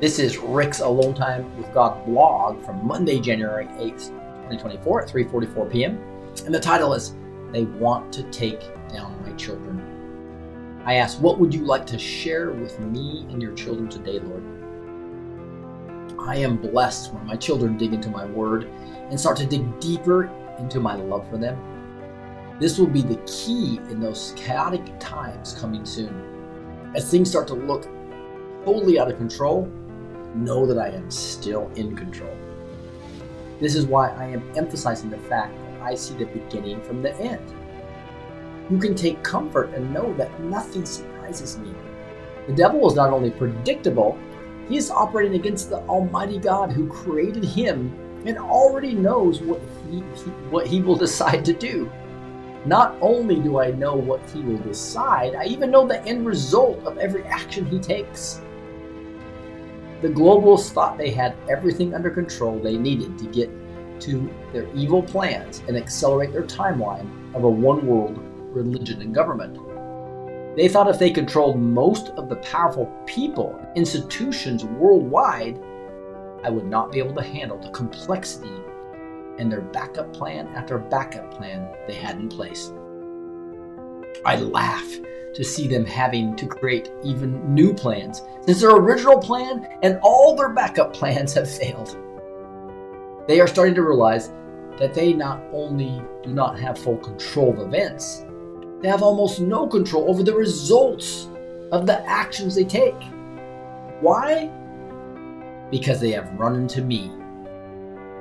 This is Rick's Alone Time with God blog from Monday, January 8th, 2024 at 3:44 p.m. And the title is They Want to Take Down My Children. I ask, what would you like to share with me and your children today, Lord? I am blessed when my children dig into my word and start to dig deeper into my love for them. This will be the key in those chaotic times coming soon. As things start to look totally out of control, know that I am still in control. This is why I am emphasizing the fact that I see the beginning from the end. You can take comfort and know that nothing surprises me. The devil is not only predictable, he is operating against the Almighty God who created him and already knows what he, he, what he will decide to do. Not only do I know what he will decide, I even know the end result of every action he takes. The globalists thought they had everything under control they needed to get to their evil plans and accelerate their timeline of a one world religion and government. They thought if they controlled most of the powerful people, institutions worldwide, I would not be able to handle the complexity and their backup plan after backup plan they had in place. I laugh to see them having to create even new plans, since their original plan and all their backup plans have failed. They are starting to realize that they not only do not have full control of events, they have almost no control over the results of the actions they take. Why? Because they have run into me.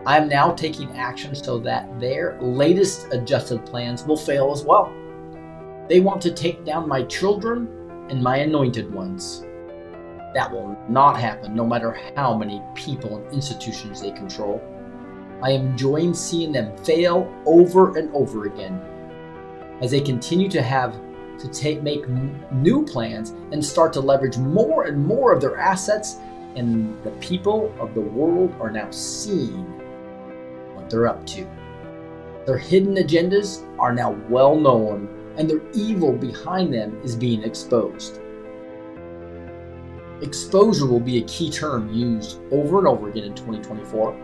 I am now taking action so that their latest adjusted plans will fail as well. They want to take down my children and my anointed ones. That will not happen no matter how many people and institutions they control. I am enjoying seeing them fail over and over again as they continue to have to take make new plans and start to leverage more and more of their assets and the people of the world are now seeing what they're up to. Their hidden agendas are now well known and their evil behind them is being exposed. Exposure will be a key term used over and over again in 2024.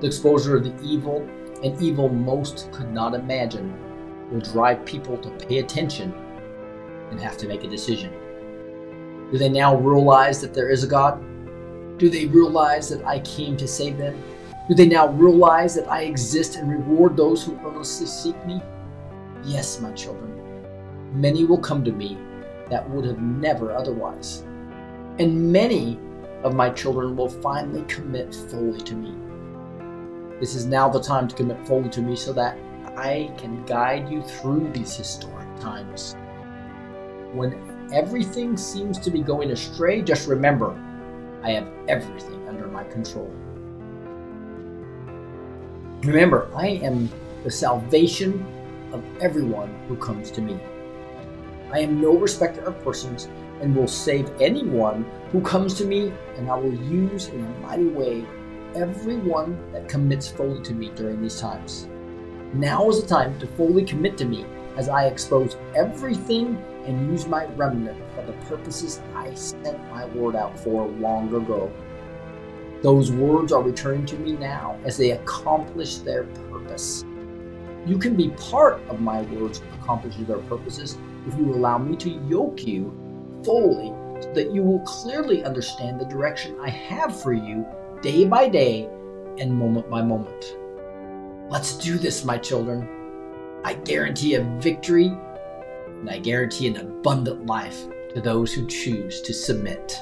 The exposure of the evil and evil most could not imagine will drive people to pay attention and have to make a decision. Do they now realize that there is a God? Do they realize that I came to save them? Do they now realize that I exist and reward those who earnestly seek me? Yes, my children. Many will come to me that would have never otherwise. And many of my children will finally commit fully to me. This is now the time to commit fully to me so that I can guide you through these historic times. When everything seems to be going astray, just remember I have everything under my control. Remember, I am the salvation of everyone who comes to me. I am no respecter of persons and will save anyone who comes to me, and I will use in a mighty way everyone that commits fully to me during these times. Now is the time to fully commit to me as I expose everything and use my remnant for the purposes I sent my word out for long ago. Those words are returning to me now as they accomplish their purpose. You can be part of my words accomplishing their purposes if you allow me to yoke you fully so that you will clearly understand the direction I have for you day by day and moment by moment. Let's do this, my children. I guarantee a victory and I guarantee an abundant life to those who choose to submit.